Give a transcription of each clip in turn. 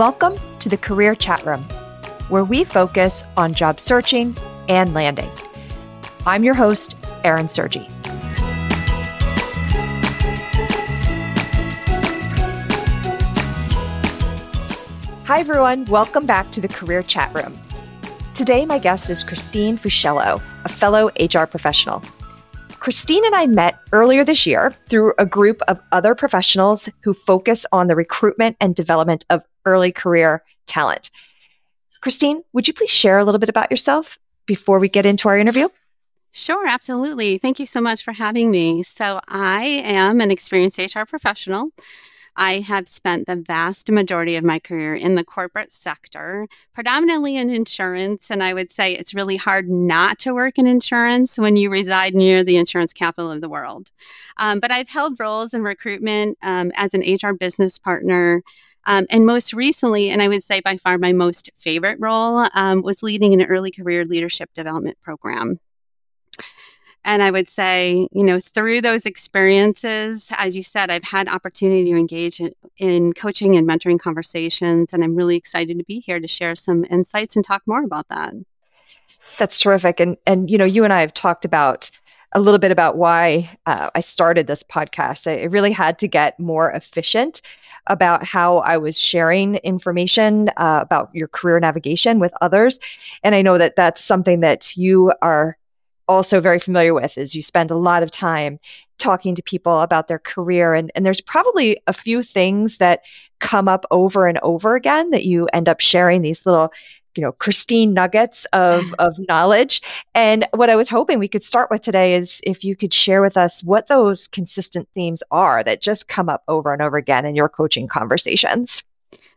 Welcome to the Career Chat Room, where we focus on job searching and landing. I'm your host, Erin Sergi. Hi, everyone. Welcome back to the Career Chat Room. Today, my guest is Christine Fusciello, a fellow HR professional. Christine and I met earlier this year through a group of other professionals who focus on the recruitment and development of early career talent. Christine, would you please share a little bit about yourself before we get into our interview? Sure, absolutely. Thank you so much for having me. So, I am an experienced HR professional. I have spent the vast majority of my career in the corporate sector, predominantly in insurance. And I would say it's really hard not to work in insurance when you reside near the insurance capital of the world. Um, but I've held roles in recruitment um, as an HR business partner. Um, and most recently, and I would say by far my most favorite role, um, was leading an early career leadership development program. And I would say, you know, through those experiences, as you said, I've had opportunity to engage in, in, coaching and mentoring conversations, and I'm really excited to be here to share some insights and talk more about that. That's terrific. And and you know, you and I have talked about a little bit about why uh, I started this podcast. I really had to get more efficient about how I was sharing information uh, about your career navigation with others. And I know that that's something that you are also very familiar with is you spend a lot of time talking to people about their career and, and there's probably a few things that come up over and over again that you end up sharing these little you know christine nuggets of, of knowledge. And what i was hoping we could start with today is if you could share with us what those consistent themes are that just come up over and over again in your coaching conversations.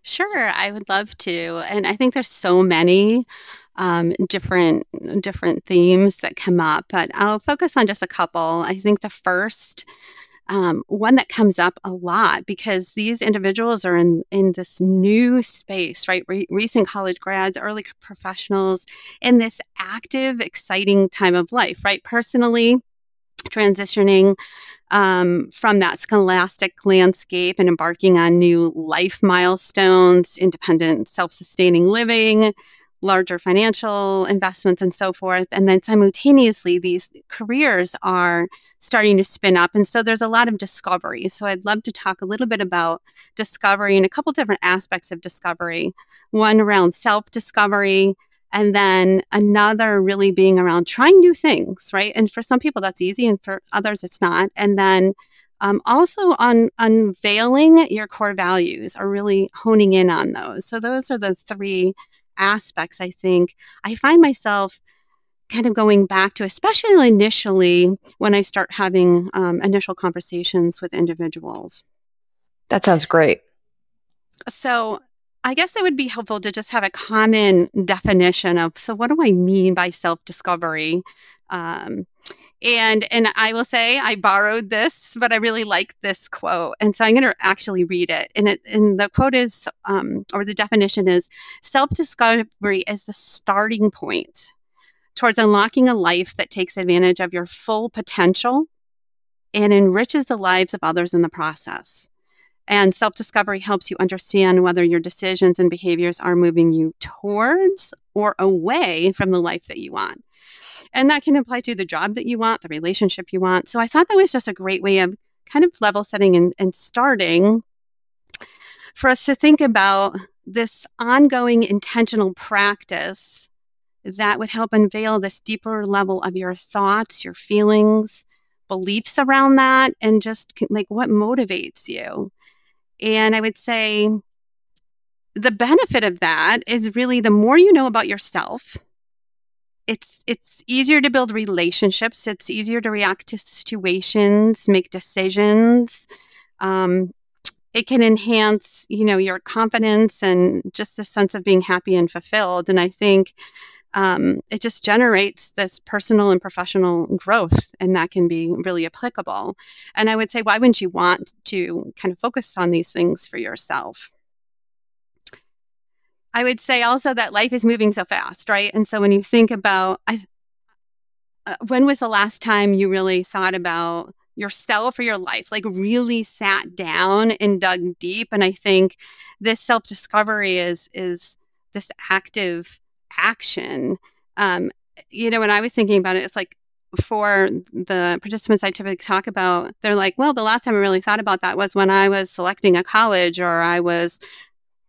Sure i would love to. And i think there's so many um, different different themes that come up, but I'll focus on just a couple. I think the first um, one that comes up a lot because these individuals are in in this new space, right? Re- recent college grads, early professionals, in this active, exciting time of life, right? Personally, transitioning um, from that scholastic landscape and embarking on new life milestones, independent, self sustaining living, larger financial investments and so forth. And then simultaneously, these careers are starting to spin up. And so there's a lot of discovery. So I'd love to talk a little bit about discovery and a couple different aspects of discovery one around self discovery. And then another really being around trying new things, right? And for some people that's easy, and for others it's not. And then um, also on unveiling your core values or really honing in on those. So those are the three aspects, I think, I find myself kind of going back to, especially initially when I start having um, initial conversations with individuals. That sounds great. So, I guess it would be helpful to just have a common definition of so, what do I mean by self discovery? Um, and and I will say I borrowed this, but I really like this quote, and so I'm going to actually read it. And it and the quote is, um, or the definition is, self-discovery is the starting point towards unlocking a life that takes advantage of your full potential and enriches the lives of others in the process. And self discovery helps you understand whether your decisions and behaviors are moving you towards or away from the life that you want. And that can apply to the job that you want, the relationship you want. So I thought that was just a great way of kind of level setting and, and starting for us to think about this ongoing intentional practice that would help unveil this deeper level of your thoughts, your feelings, beliefs around that, and just like what motivates you. And I would say the benefit of that is really the more you know about yourself, it's it's easier to build relationships. It's easier to react to situations, make decisions. Um, it can enhance, you know, your confidence and just the sense of being happy and fulfilled. And I think um, it just generates this personal and professional growth, and that can be really applicable. And I would say, why wouldn't you want to kind of focus on these things for yourself? I would say also that life is moving so fast, right? And so when you think about, I, uh, when was the last time you really thought about yourself or your life, like really sat down and dug deep. And I think this self discovery is is this active action. Um, you know, when I was thinking about it, it's like for the participants I typically talk about, they're like, well, the last time I really thought about that was when I was selecting a college or I was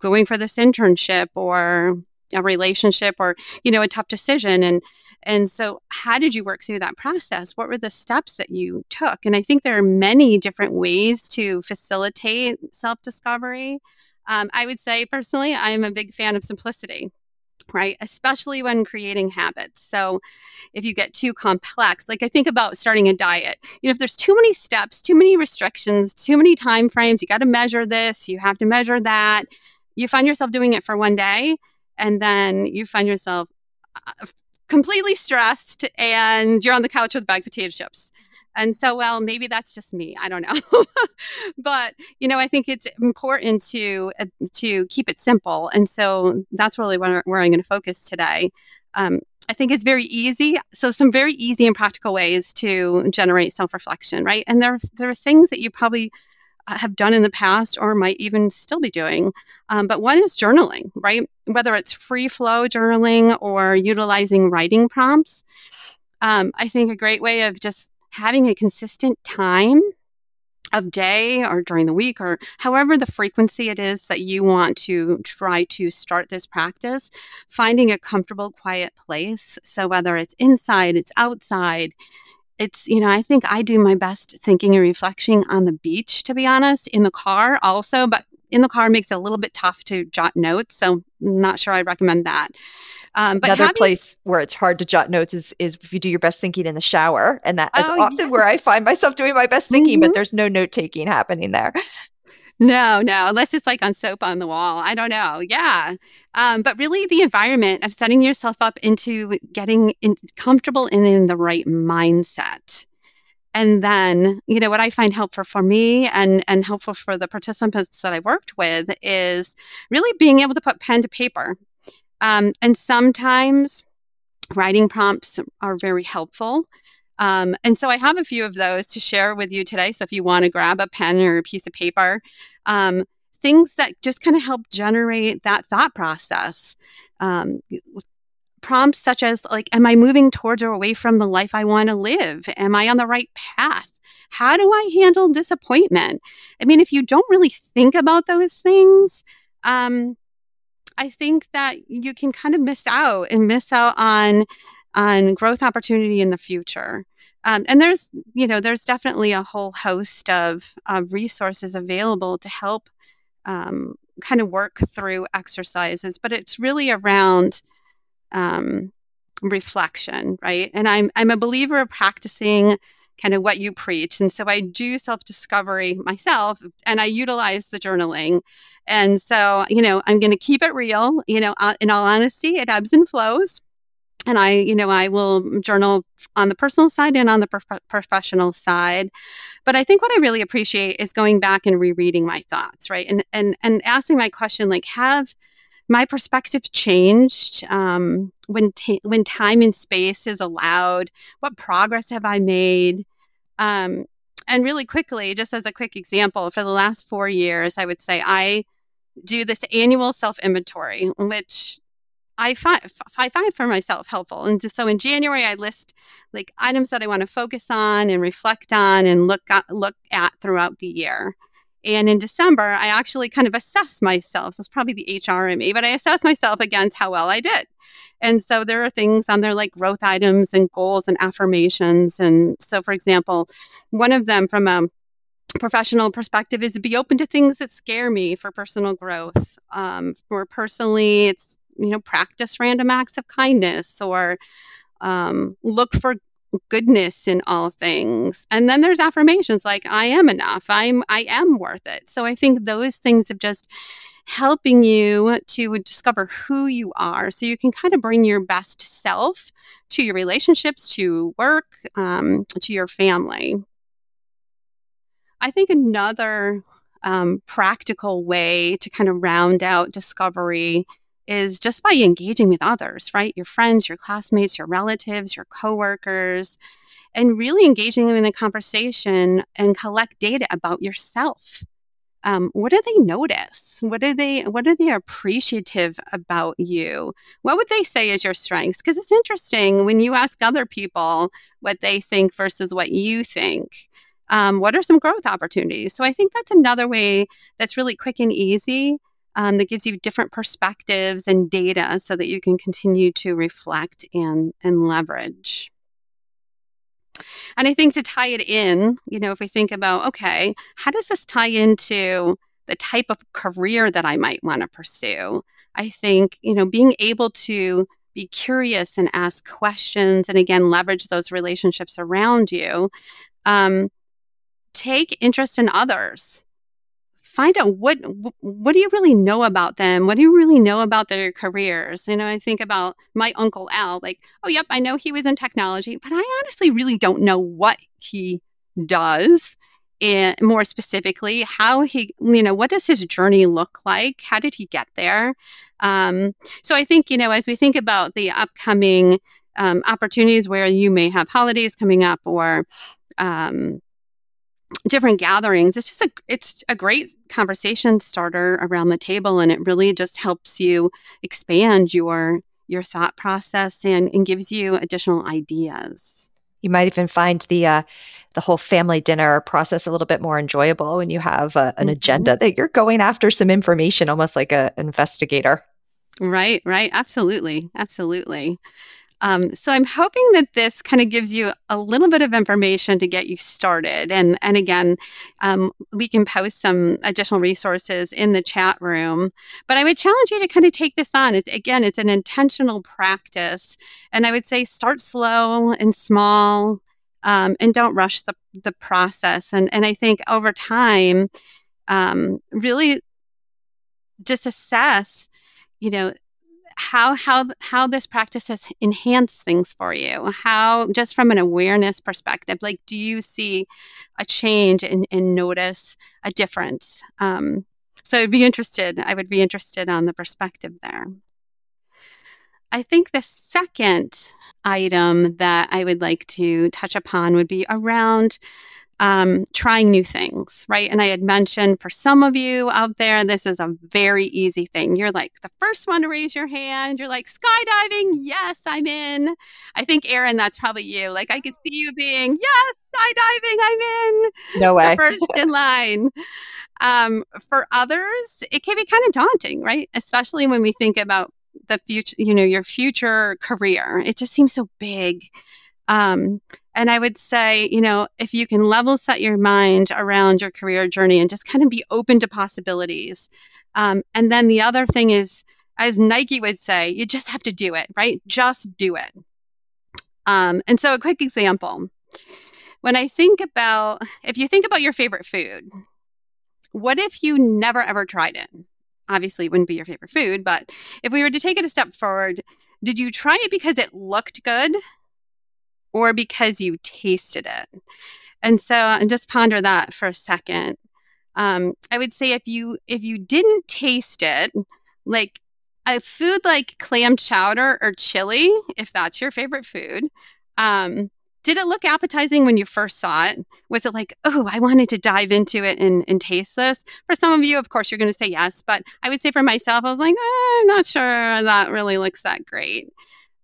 going for this internship or a relationship or, you know, a tough decision. And and so, how did you work through that process? What were the steps that you took? And I think there are many different ways to facilitate self discovery. Um, I would say personally, I'm a big fan of simplicity, right? Especially when creating habits. So, if you get too complex, like I think about starting a diet, you know, if there's too many steps, too many restrictions, too many time frames, you got to measure this, you have to measure that, you find yourself doing it for one day, and then you find yourself uh, completely stressed and you're on the couch with bag potato chips. And so, well, maybe that's just me. I don't know. but you know, I think it's important to uh, to keep it simple. And so that's really where, where I'm going to focus today. Um, I think it's very easy. So some very easy and practical ways to generate self-reflection, right? And there there are things that you probably have done in the past or might even still be doing. Um, but one is journaling, right? Whether it's free flow journaling or utilizing writing prompts. Um, I think a great way of just having a consistent time of day or during the week or however the frequency it is that you want to try to start this practice, finding a comfortable, quiet place. So whether it's inside, it's outside, it's you know i think i do my best thinking and reflecting on the beach to be honest in the car also but in the car makes it a little bit tough to jot notes so I'm not sure i recommend that um, but another having, place where it's hard to jot notes is, is if you do your best thinking in the shower and that is oh, often yeah. where i find myself doing my best thinking mm-hmm. but there's no note taking happening there no, no, unless it's like on soap on the wall. I don't know. Yeah. Um, but really, the environment of setting yourself up into getting in, comfortable and in the right mindset. And then, you know, what I find helpful for me and, and helpful for the participants that I worked with is really being able to put pen to paper. Um, and sometimes writing prompts are very helpful. Um, and so I have a few of those to share with you today. So if you want to grab a pen or a piece of paper, um, things that just kind of help generate that thought process. Um, prompts such as like, am I moving towards or away from the life I want to live? Am I on the right path? How do I handle disappointment? I mean, if you don't really think about those things, um, I think that you can kind of miss out and miss out on on growth opportunity in the future. Um, and there's, you know, there's definitely a whole host of, of resources available to help um, kind of work through exercises, but it's really around um, reflection, right? And I'm I'm a believer of practicing kind of what you preach, and so I do self discovery myself, and I utilize the journaling. And so, you know, I'm going to keep it real. You know, uh, in all honesty, it ebbs and flows and I, you know, I will journal on the personal side and on the prof- professional side. But I think what I really appreciate is going back and rereading my thoughts, right? And and and asking my question like, have my perspective changed um, when t- when time and space is allowed? What progress have I made? Um, and really quickly, just as a quick example, for the last four years, I would say I do this annual self inventory, which I find, I find for myself helpful. And so in January, I list like items that I want to focus on and reflect on and look at, look at throughout the year. And in December, I actually kind of assess myself. So it's probably the HR in me, but I assess myself against how well I did. And so there are things on there like growth items and goals and affirmations. And so, for example, one of them from a professional perspective is to be open to things that scare me for personal growth. Um, for personally, it's you know, practice random acts of kindness or um, look for goodness in all things. And then there's affirmations like I am enough. I'm I am worth it. So I think those things of just helping you to discover who you are so you can kind of bring your best self to your relationships, to work, um, to your family. I think another um, practical way to kind of round out discovery is just by engaging with others, right? Your friends, your classmates, your relatives, your coworkers. and really engaging them in a conversation and collect data about yourself. Um, what do they notice? What are they what are they appreciative about you? What would they say is your strengths? Because it's interesting when you ask other people what they think versus what you think. Um, what are some growth opportunities? So I think that's another way that's really quick and easy um, that gives you different perspectives and data so that you can continue to reflect and, and leverage. And I think to tie it in, you know, if we think about, okay, how does this tie into the type of career that I might want to pursue? I think, you know, being able to be curious and ask questions and again, leverage those relationships around you. Um, take interest in others find out what what do you really know about them? What do you really know about their careers? You know i think about my uncle al like oh yep i know he was in technology but i honestly really don't know what he does and more specifically how he you know what does his journey look like? How did he get there? Um, so i think you know as we think about the upcoming um, opportunities where you may have holidays coming up or um, different gatherings. It's just a it's a great conversation starter around the table and it really just helps you expand your your thought process and, and gives you additional ideas. You might even find the uh, the whole family dinner process a little bit more enjoyable when you have uh, an mm-hmm. agenda that you're going after some information almost like a investigator. Right right. Absolutely. Absolutely um, so I'm hoping that this kind of gives you a little bit of information to get you started. And, and again, um, we can post some additional resources in the chat room. But I would challenge you to kind of take this on. It's, again, it's an intentional practice. And I would say start slow and small um, and don't rush the, the process. And, and I think over time, um, really just assess you know how how how this practice has enhanced things for you. How just from an awareness perspective like do you see a change and, and notice a difference? Um, so i'd be interested i would be interested on the perspective there. I think the second item that i would like to touch upon would be around um, trying new things, right? And I had mentioned for some of you out there, this is a very easy thing. You're like the first one to raise your hand. You're like, skydiving, yes, I'm in. I think, Erin, that's probably you. Like, I could see you being, yes, skydiving, I'm in. No way. first in line. Um, for others, it can be kind of daunting, right? Especially when we think about the future, you know, your future career. It just seems so big. Um, and I would say, you know, if you can level set your mind around your career journey and just kind of be open to possibilities. Um, and then the other thing is, as Nike would say, you just have to do it, right? Just do it. Um, and so, a quick example when I think about, if you think about your favorite food, what if you never ever tried it? Obviously, it wouldn't be your favorite food, but if we were to take it a step forward, did you try it because it looked good or because you tasted it. And so, and just ponder that for a second. Um, I would say if you if you didn't taste it, like a food like clam chowder or chili, if that's your favorite food, um, did it look appetizing when you first saw it? Was it like, oh, I wanted to dive into it and, and taste this? For some of you, of course, you're going to say yes, but I would say for myself, I was like, eh, I'm not sure that really looks that great.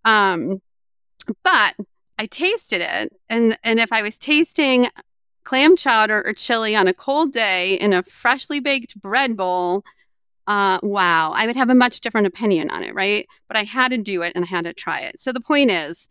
Um, but I tasted it, and and if I was tasting clam chowder or chili on a cold day in a freshly baked bread bowl, uh, wow, I would have a much different opinion on it, right? But I had to do it and I had to try it. So the point is,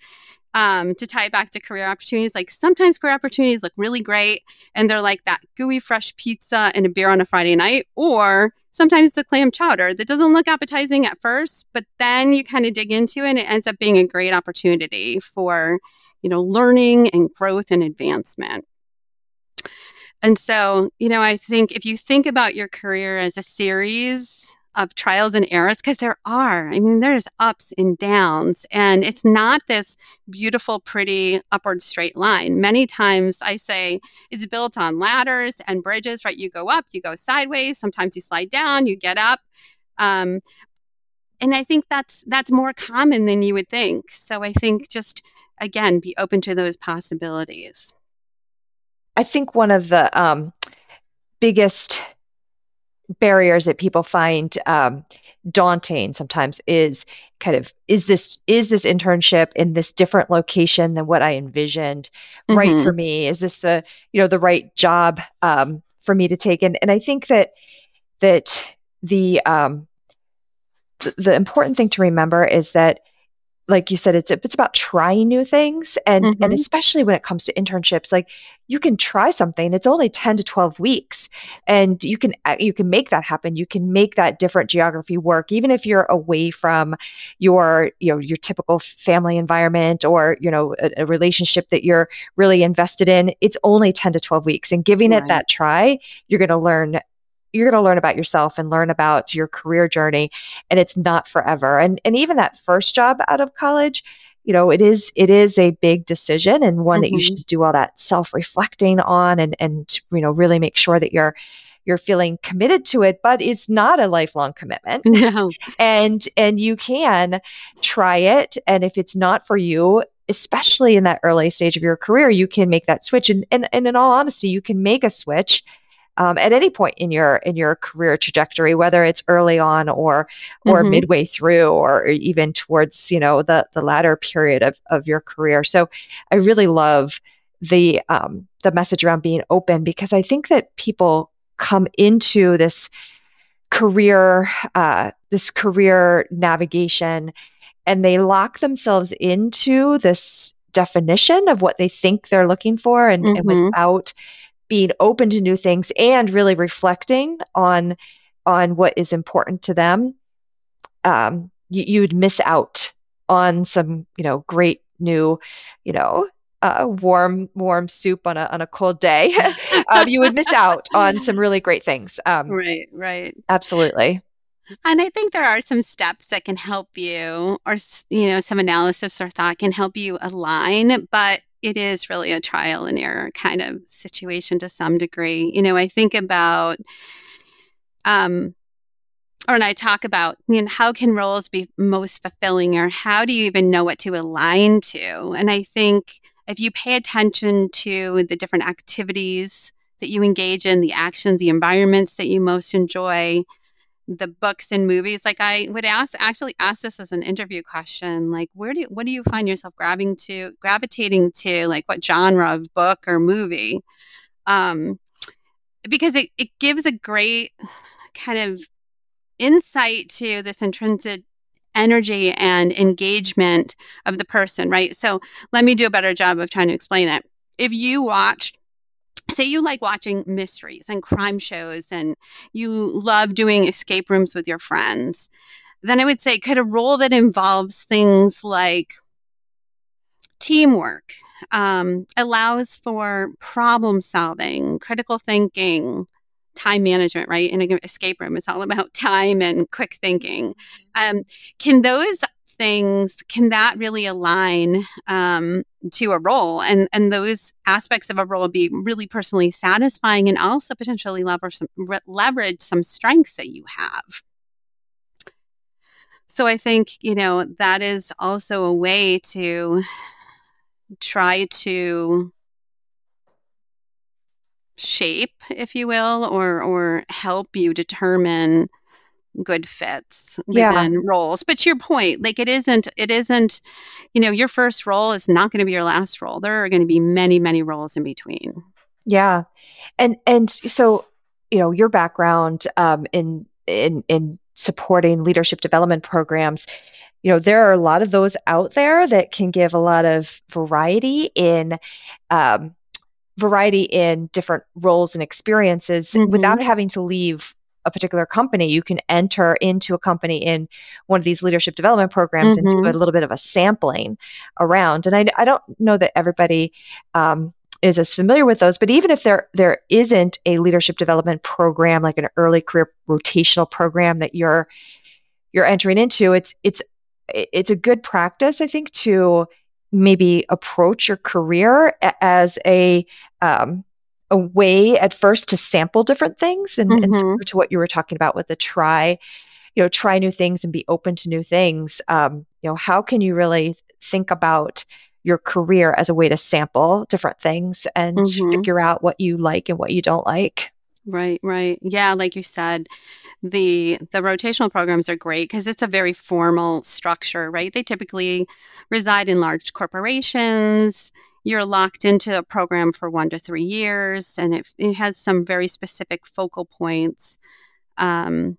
um, to tie it back to career opportunities, like sometimes career opportunities look really great and they're like that gooey fresh pizza and a beer on a Friday night, or sometimes a clam chowder that doesn't look appetizing at first, but then you kind of dig into it and it ends up being a great opportunity for, you know, learning and growth and advancement. And so, you know, I think if you think about your career as a series of trials and errors, because there are, I mean, there's ups and downs, and it's not this beautiful, pretty upward straight line. Many times I say it's built on ladders and bridges, right? You go up, you go sideways, sometimes you slide down, you get up. Um, and I think that's that's more common than you would think. So I think just again, be open to those possibilities. I think one of the um, biggest barriers that people find um, daunting sometimes is kind of is this is this internship in this different location than what I envisioned mm-hmm. right for me? Is this the you know the right job um, for me to take? And and I think that that the um, th- the important thing to remember is that like you said, it's it's about trying new things, and mm-hmm. and especially when it comes to internships, like you can try something. It's only ten to twelve weeks, and you can uh, you can make that happen. You can make that different geography work, even if you're away from your you know your typical family environment or you know a, a relationship that you're really invested in. It's only ten to twelve weeks, and giving right. it that try, you're going to learn you're going to learn about yourself and learn about your career journey and it's not forever and and even that first job out of college you know it is it is a big decision and one mm-hmm. that you mm-hmm. should do all that self-reflecting on and and you know really make sure that you're you're feeling committed to it but it's not a lifelong commitment no. and and you can try it and if it's not for you especially in that early stage of your career you can make that switch and and, and in all honesty you can make a switch um, at any point in your in your career trajectory, whether it's early on or or mm-hmm. midway through, or even towards you know the the latter period of of your career. So I really love the um, the message around being open because I think that people come into this career uh, this career navigation and they lock themselves into this definition of what they think they're looking for and, mm-hmm. and without being open to new things and really reflecting on on what is important to them um, you, you would miss out on some you know great new you know uh, warm warm soup on a on a cold day. Um, you would miss out on some really great things. Um, right right. absolutely. And I think there are some steps that can help you, or you know, some analysis or thought can help you align. But it is really a trial and error kind of situation to some degree. You know, I think about, um, or when I talk about, you know, how can roles be most fulfilling, or how do you even know what to align to? And I think if you pay attention to the different activities that you engage in, the actions, the environments that you most enjoy, the books and movies like i would ask actually ask this as an interview question like where do you, what do you find yourself grabbing to gravitating to like what genre of book or movie? Um because it, it gives a great kind of insight to this intrinsic energy and engagement of the person right? So let me do a better job of trying to explain that if you watched say you like watching mysteries and crime shows and you love doing escape rooms with your friends, then I would say could a role that involves things like teamwork, um, allows for problem solving, critical thinking, time management, right? In an escape room, it's all about time and quick thinking. Um, can those things can that really align um, to a role? And and those aspects of a role be really personally satisfying and also potentially leverage some leverage some strengths that you have. So i think you know that is also a way to try to shape if you will or or help you determine good fits within yeah. roles. But to your point, like it isn't, it isn't, you know, your first role is not going to be your last role. There are going to be many, many roles in between. Yeah, and and so you know your background um, in in in supporting leadership development programs. You know, there are a lot of those out there that can give a lot of variety in um, variety in different roles and experiences mm-hmm. without having to leave a particular company, you can enter into a company in one of these leadership development programs mm-hmm. and do mm-hmm. a little bit of a sampling around. And I, I don't know that everybody um, is as familiar with those, but even if there there isn't a leadership development program like an early career rotational program that you're you're entering into, it's it's it's a good practice, I think, to maybe approach your career as a um, a way at first to sample different things and, mm-hmm. and to what you were talking about with the try you know try new things and be open to new things um, you know how can you really think about your career as a way to sample different things and mm-hmm. figure out what you like and what you don't like right right yeah like you said the the rotational programs are great because it's a very formal structure right they typically reside in large corporations you're locked into a program for one to three years and it, it has some very specific focal points um,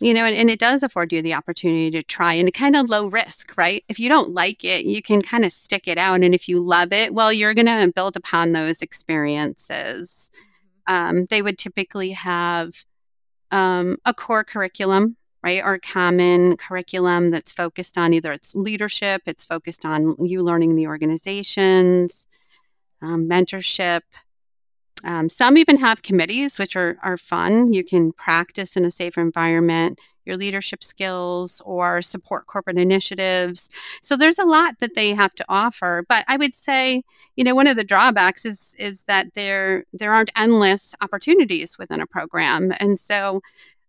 you know and, and, it does afford you the opportunity to try and kind of low risk right if you don't like it you can kind of stick it out and if you love it well you're going to build upon those experiences mm-hmm. um, they would typically have um, a core curriculum right a common curriculum that's focused on either its leadership it's focused on you learning the organizations um, mentorship um, some even have committees, which are, are fun. You can practice in a safe environment your leadership skills or support corporate initiatives. So there's a lot that they have to offer. But I would say, you know, one of the drawbacks is is that there there aren't endless opportunities within a program. And so,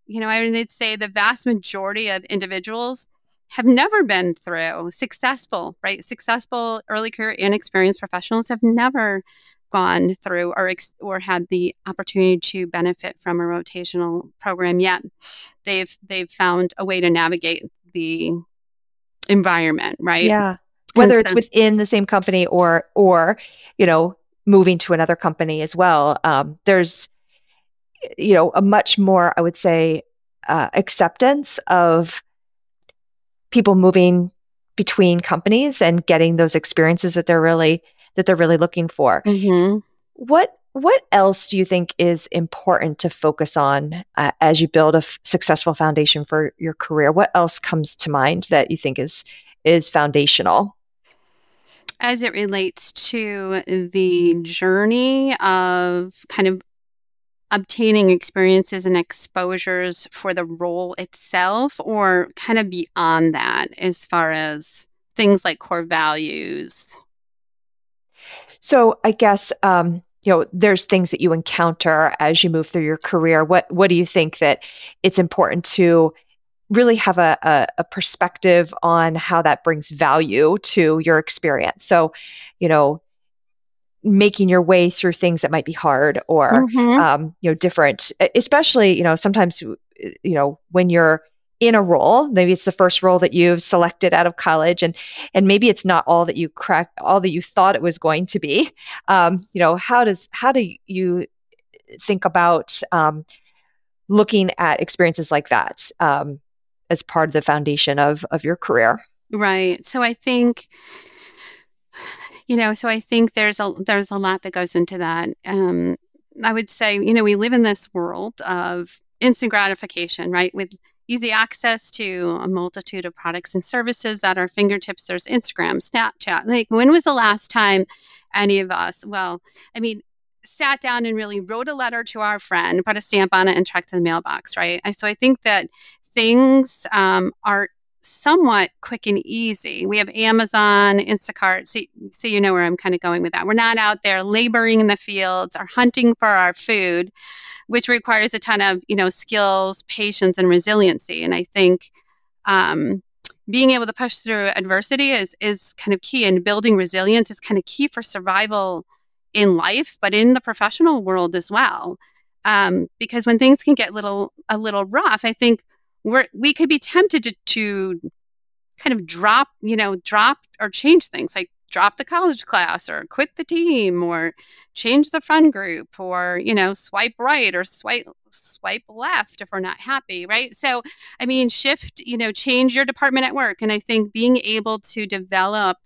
you know, I would say the vast majority of individuals have never been through successful, right? Successful early career and experienced professionals have never gone through or ex- or had the opportunity to benefit from a rotational program yet. They've they've found a way to navigate the environment, right? Yeah. Whether it's within the same company or or you know moving to another company as well. Um, there's you know a much more I would say uh, acceptance of people moving between companies and getting those experiences that they're really that they're really looking for. Mm-hmm. What what else do you think is important to focus on uh, as you build a f- successful foundation for your career? What else comes to mind that you think is is foundational? As it relates to the journey of kind of obtaining experiences and exposures for the role itself, or kind of beyond that, as far as things like core values, so I guess um, you know there's things that you encounter as you move through your career. What what do you think that it's important to really have a, a, a perspective on how that brings value to your experience? So, you know, making your way through things that might be hard or mm-hmm. um, you know different especially you know sometimes you know when you're in a role maybe it's the first role that you've selected out of college and and maybe it's not all that you crack all that you thought it was going to be. Um, you know how does how do you think about um, looking at experiences like that um, as part of the foundation of of your career? Right. So i think you know so i think there's a there's a lot that goes into that um, i would say you know we live in this world of instant gratification right with easy access to a multitude of products and services at our fingertips. There's Instagram, Snapchat. Like, when was the last time any of us, well, I mean, sat down and really wrote a letter to our friend, put a stamp on it, and checked in the mailbox, right? So I think that things um, are somewhat quick and easy. We have Amazon, Instacart, so, so you know where I'm kind of going with that. We're not out there laboring in the fields or hunting for our food which requires a ton of you know skills, patience, and resiliency. And I think um, being able to push through adversity is is kind of key, and building resilience is kind of key for survival in life, but in the professional world as well. Um, because when things can get little a little rough, I think we're we could be tempted to, to kind of drop, you know, drop or change things like drop the college class or quit the team or change the friend group or you know swipe right or swipe swipe left if we're not happy right? So i mean shift you know change your department at work. And i think being able to develop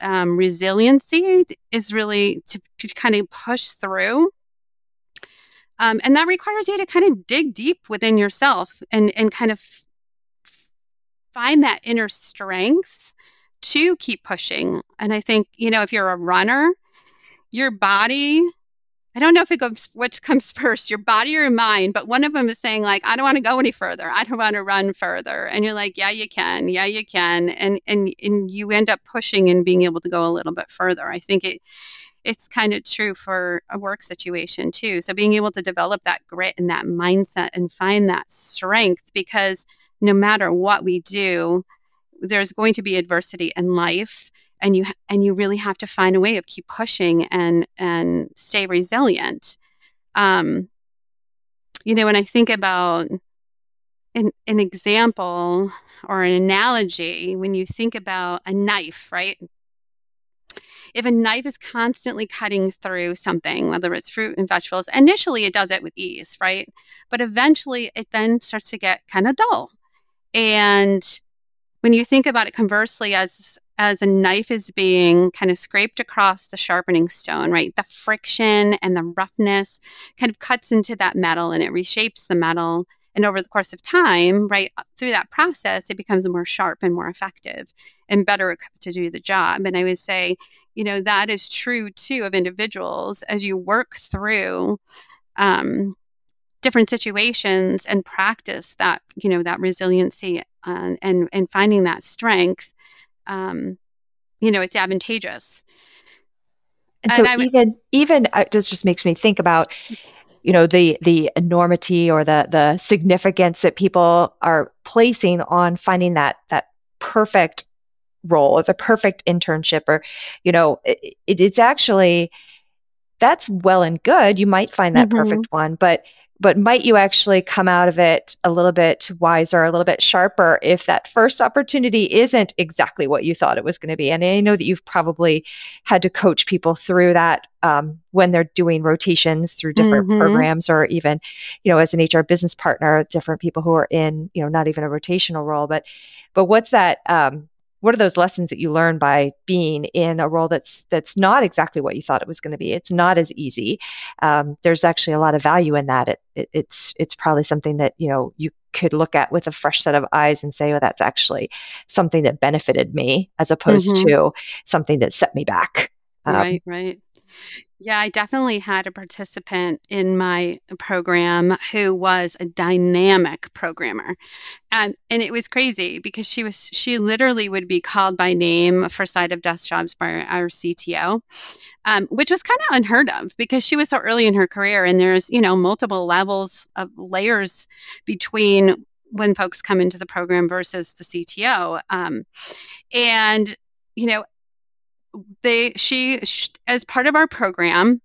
um, resiliency is really to, to kind of push through um, and that requires you to kind of dig deep within yourself and and kind of find that inner strength to keep pushing. And I think, you know, if you're a runner, your body, I don't know if it goes which comes first, your body or your mind, but one of them is saying like, I don't want to go any further. I don't want to run further. And you're like, yeah, you can. Yeah, you can. And and and you end up pushing and being able to go a little bit further. I think it it's kind of true for a work situation too. So being able to develop that grit and that mindset and find that strength because no matter what we do, there's going to be adversity in life and you and you really have to find a way of keep pushing and and stay resilient. Um, you know, when I think about an, an example or an analogy, when you think about a knife, right? If a knife is constantly cutting through something, whether it's fruit and vegetables, initially it does it with ease, right? But eventually it then starts to get kind of dull. And when you think about it conversely as as a knife is being kind of scraped across the sharpening stone, right? The friction and the roughness kind of cuts into that metal and it reshapes the metal. And over the course of time, right, through that process, it becomes more sharp and more effective and better to do the job. And I would say, you know that is true too of individuals as you work through um, different situations and practice that you know that resiliency uh, and and finding that strength um, you know it's advantageous. And so and even even uh, this just makes me think about you know the the enormity or the the significance that people are placing on finding that that perfect role or the perfect internship or you know it, it's actually that's well and good you might find that mm-hmm. perfect one but but might you actually come out of it a little bit wiser a little bit sharper if that first opportunity isn't exactly what you thought it was going to be and i know that you've probably had to coach people through that um, when they're doing rotations through different mm-hmm. programs or even you know as an hr business partner different people who are in you know not even a rotational role but but what's that um, what are those lessons that you learn by being in a role that's that's not exactly what you thought it was going to be? It's not as easy. Um, there's actually a lot of value in that. It, it, it's it's probably something that you know you could look at with a fresh set of eyes and say oh that's actually something that benefited me as opposed mm-hmm. to something that set me back. Um, right right yeah, I definitely had a participant in my program who was a dynamic programmer. And and it was crazy because she was she literally would be called by name for side of desk jobs by our CTO. Um, which was kind of unheard of because she was so early in her career and there's you know multiple levels of layers between when folks come into the program versus the CTO. Um, and you know they she as part of our program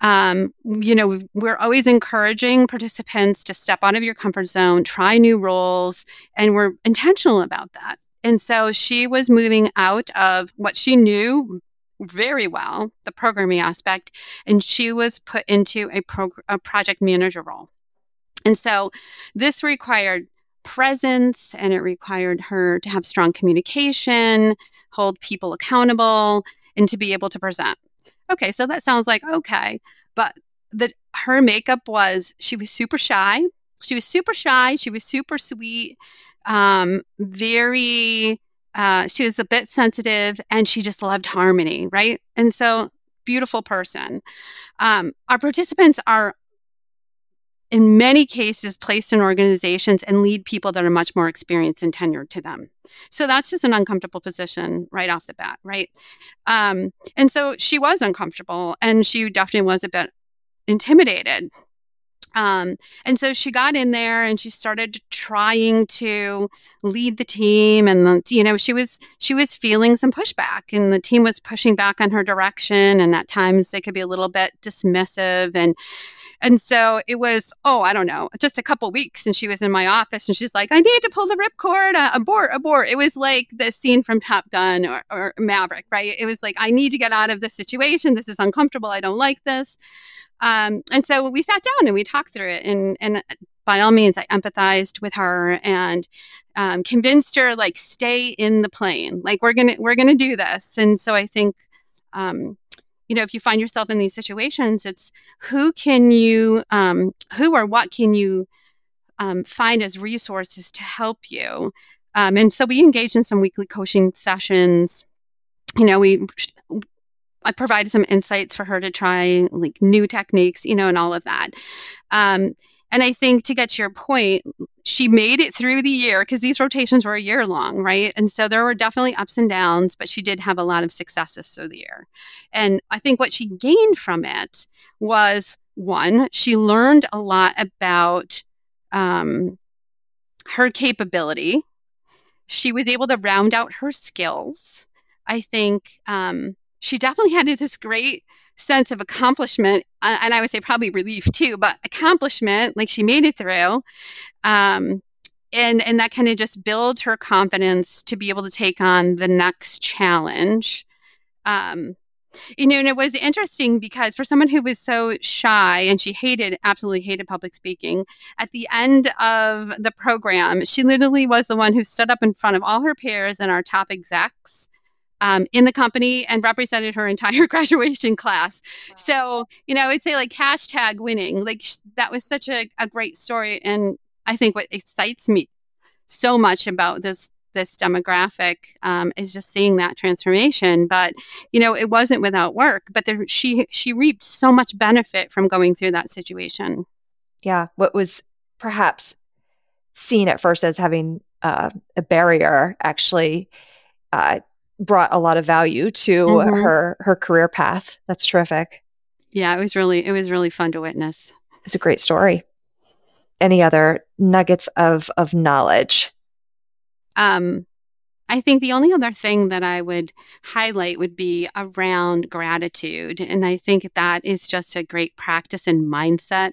um, you know we're always encouraging participants to step out of your comfort zone try new roles and we're intentional about that. And so she was moving out of what she knew very well the programming aspect and she was put into a, pro- a project manager role. And so this required presence and it required her to have strong communication hold people accountable, and to be able to present. Okay, so that sounds like okay, but that her makeup was she was super shy. She was super shy. She was super sweet, um, very. Uh, she was a bit sensitive, and she just loved harmony, right? And so, beautiful person. Um, our participants are in many cases placed in organizations and lead people that are much more experienced and tenured to them. So that's just an uncomfortable position right off the bat, right? Um, and so she was uncomfortable and she definitely was a bit intimidated. Um, and so she got in there and she started trying to lead the team and the, you know she was she was feeling some pushback and the team was pushing back on her direction and at times they could be a little bit dismissive and and so it was, oh, I don't know, just a couple weeks. And she was in my office and she's like, I need to pull the ripcord, uh, abort, abort. It was like the scene from Top Gun or, or Maverick, right? It was like, I need to get out of this situation. This is uncomfortable. I don't like this. Um, and so we sat down and we talked through it. And, and by all means, I empathized with her and um, convinced her, like, stay in the plane. Like, we're going to, we're going to do this. And so I think, um, you know if you find yourself in these situations it's who can you um, who or what can you um, find as resources to help you? Um, and so we engage in some weekly coaching sessions. You know we i provided some insights for her to try like new techniques you know and all of that. Um, and I think to get to your point, she made it through the year because these rotations were a year long, right? And so there were definitely ups and downs, but she did have a lot of successes through the year. And I think what she gained from it was one, she learned a lot about um, her capability. She was able to round out her skills. I think um, she definitely had this great sense of accomplishment, and I would say probably relief too, but accomplishment, like she made it through. Um, and, and that kind of just builds her confidence to be able to take on the next challenge. Um, you know, and it was interesting because for someone who was so shy and she hated, absolutely hated public speaking, at the end of the program, she literally was the one who stood up in front of all her peers and our top execs um, in the company and represented her entire graduation class. So, you know, I would say like hashtag winning. Like sh- that was such a, a great story. And I think what excites me so much about this this demographic um, is just seeing that transformation. But you know, it wasn't without work. But there, she she reaped so much benefit from going through that situation. Yeah, what was perhaps seen at first as having uh, a barrier actually uh, brought a lot of value to mm-hmm. her her career path. That's terrific. Yeah, it was really it was really fun to witness. It's a great story. Any other nuggets of of knowledge? Um, I think the only other thing that I would highlight would be around gratitude. And I think that is just a great practice and mindset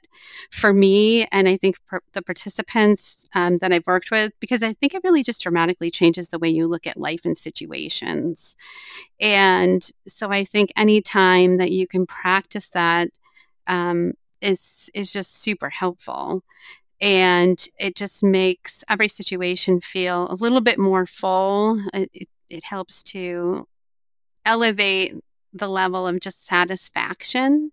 for me. And I think the participants um, that I've worked with, because I think it really just dramatically changes the way you look at life and situations. And so I think any time that you can practice that um, is is just super helpful and it just makes every situation feel a little bit more full. It, it, helps to elevate the level of just satisfaction.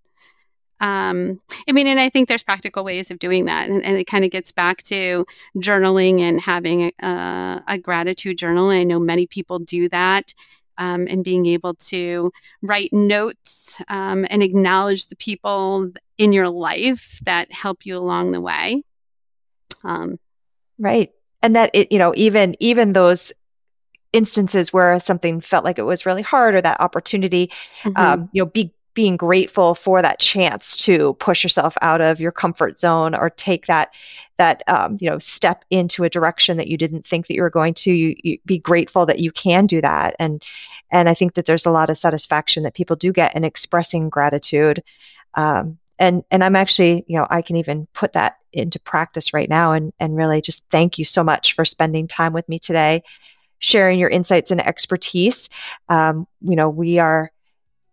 Um, I mean, and I think there's practical ways of doing that, and, and it kind of gets back to journaling and having a, a gratitude journal. I know many people do that. Um, and being able to write notes um, and acknowledge the people in your life that help you along the way. Um, right. And that it, you know, even even those instances where something felt like it was really hard or that opportunity, mm-hmm. um, you know, be being grateful for that chance to push yourself out of your comfort zone or take that that um, you know step into a direction that you didn't think that you were going to you, you, be grateful that you can do that and and i think that there's a lot of satisfaction that people do get in expressing gratitude um, and and i'm actually you know i can even put that into practice right now and and really just thank you so much for spending time with me today sharing your insights and expertise. Um, you know we are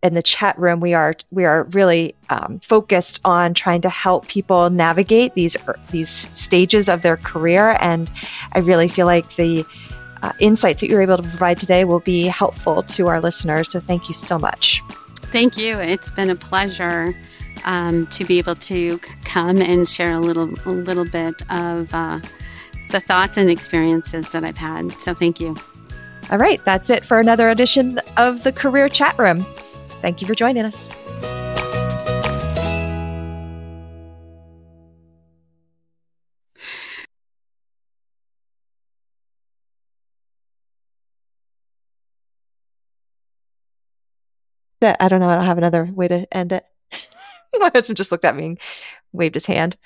in the chat room. We are we are really um, focused on trying to help people navigate these these stages of their career. And i really feel like the uh, insights that you're able to provide today will be helpful to our listeners. So thank you so much. Thank you. It's been a pleasure um, to be able to come and share a little a little bit of uh, the thoughts and experiences that I've had. So thank you. All right, that's it for another edition of the Career Chat Room. Thank you for joining us. I don't know. I don't have another way to end it. My husband just looked at me and waved his hand.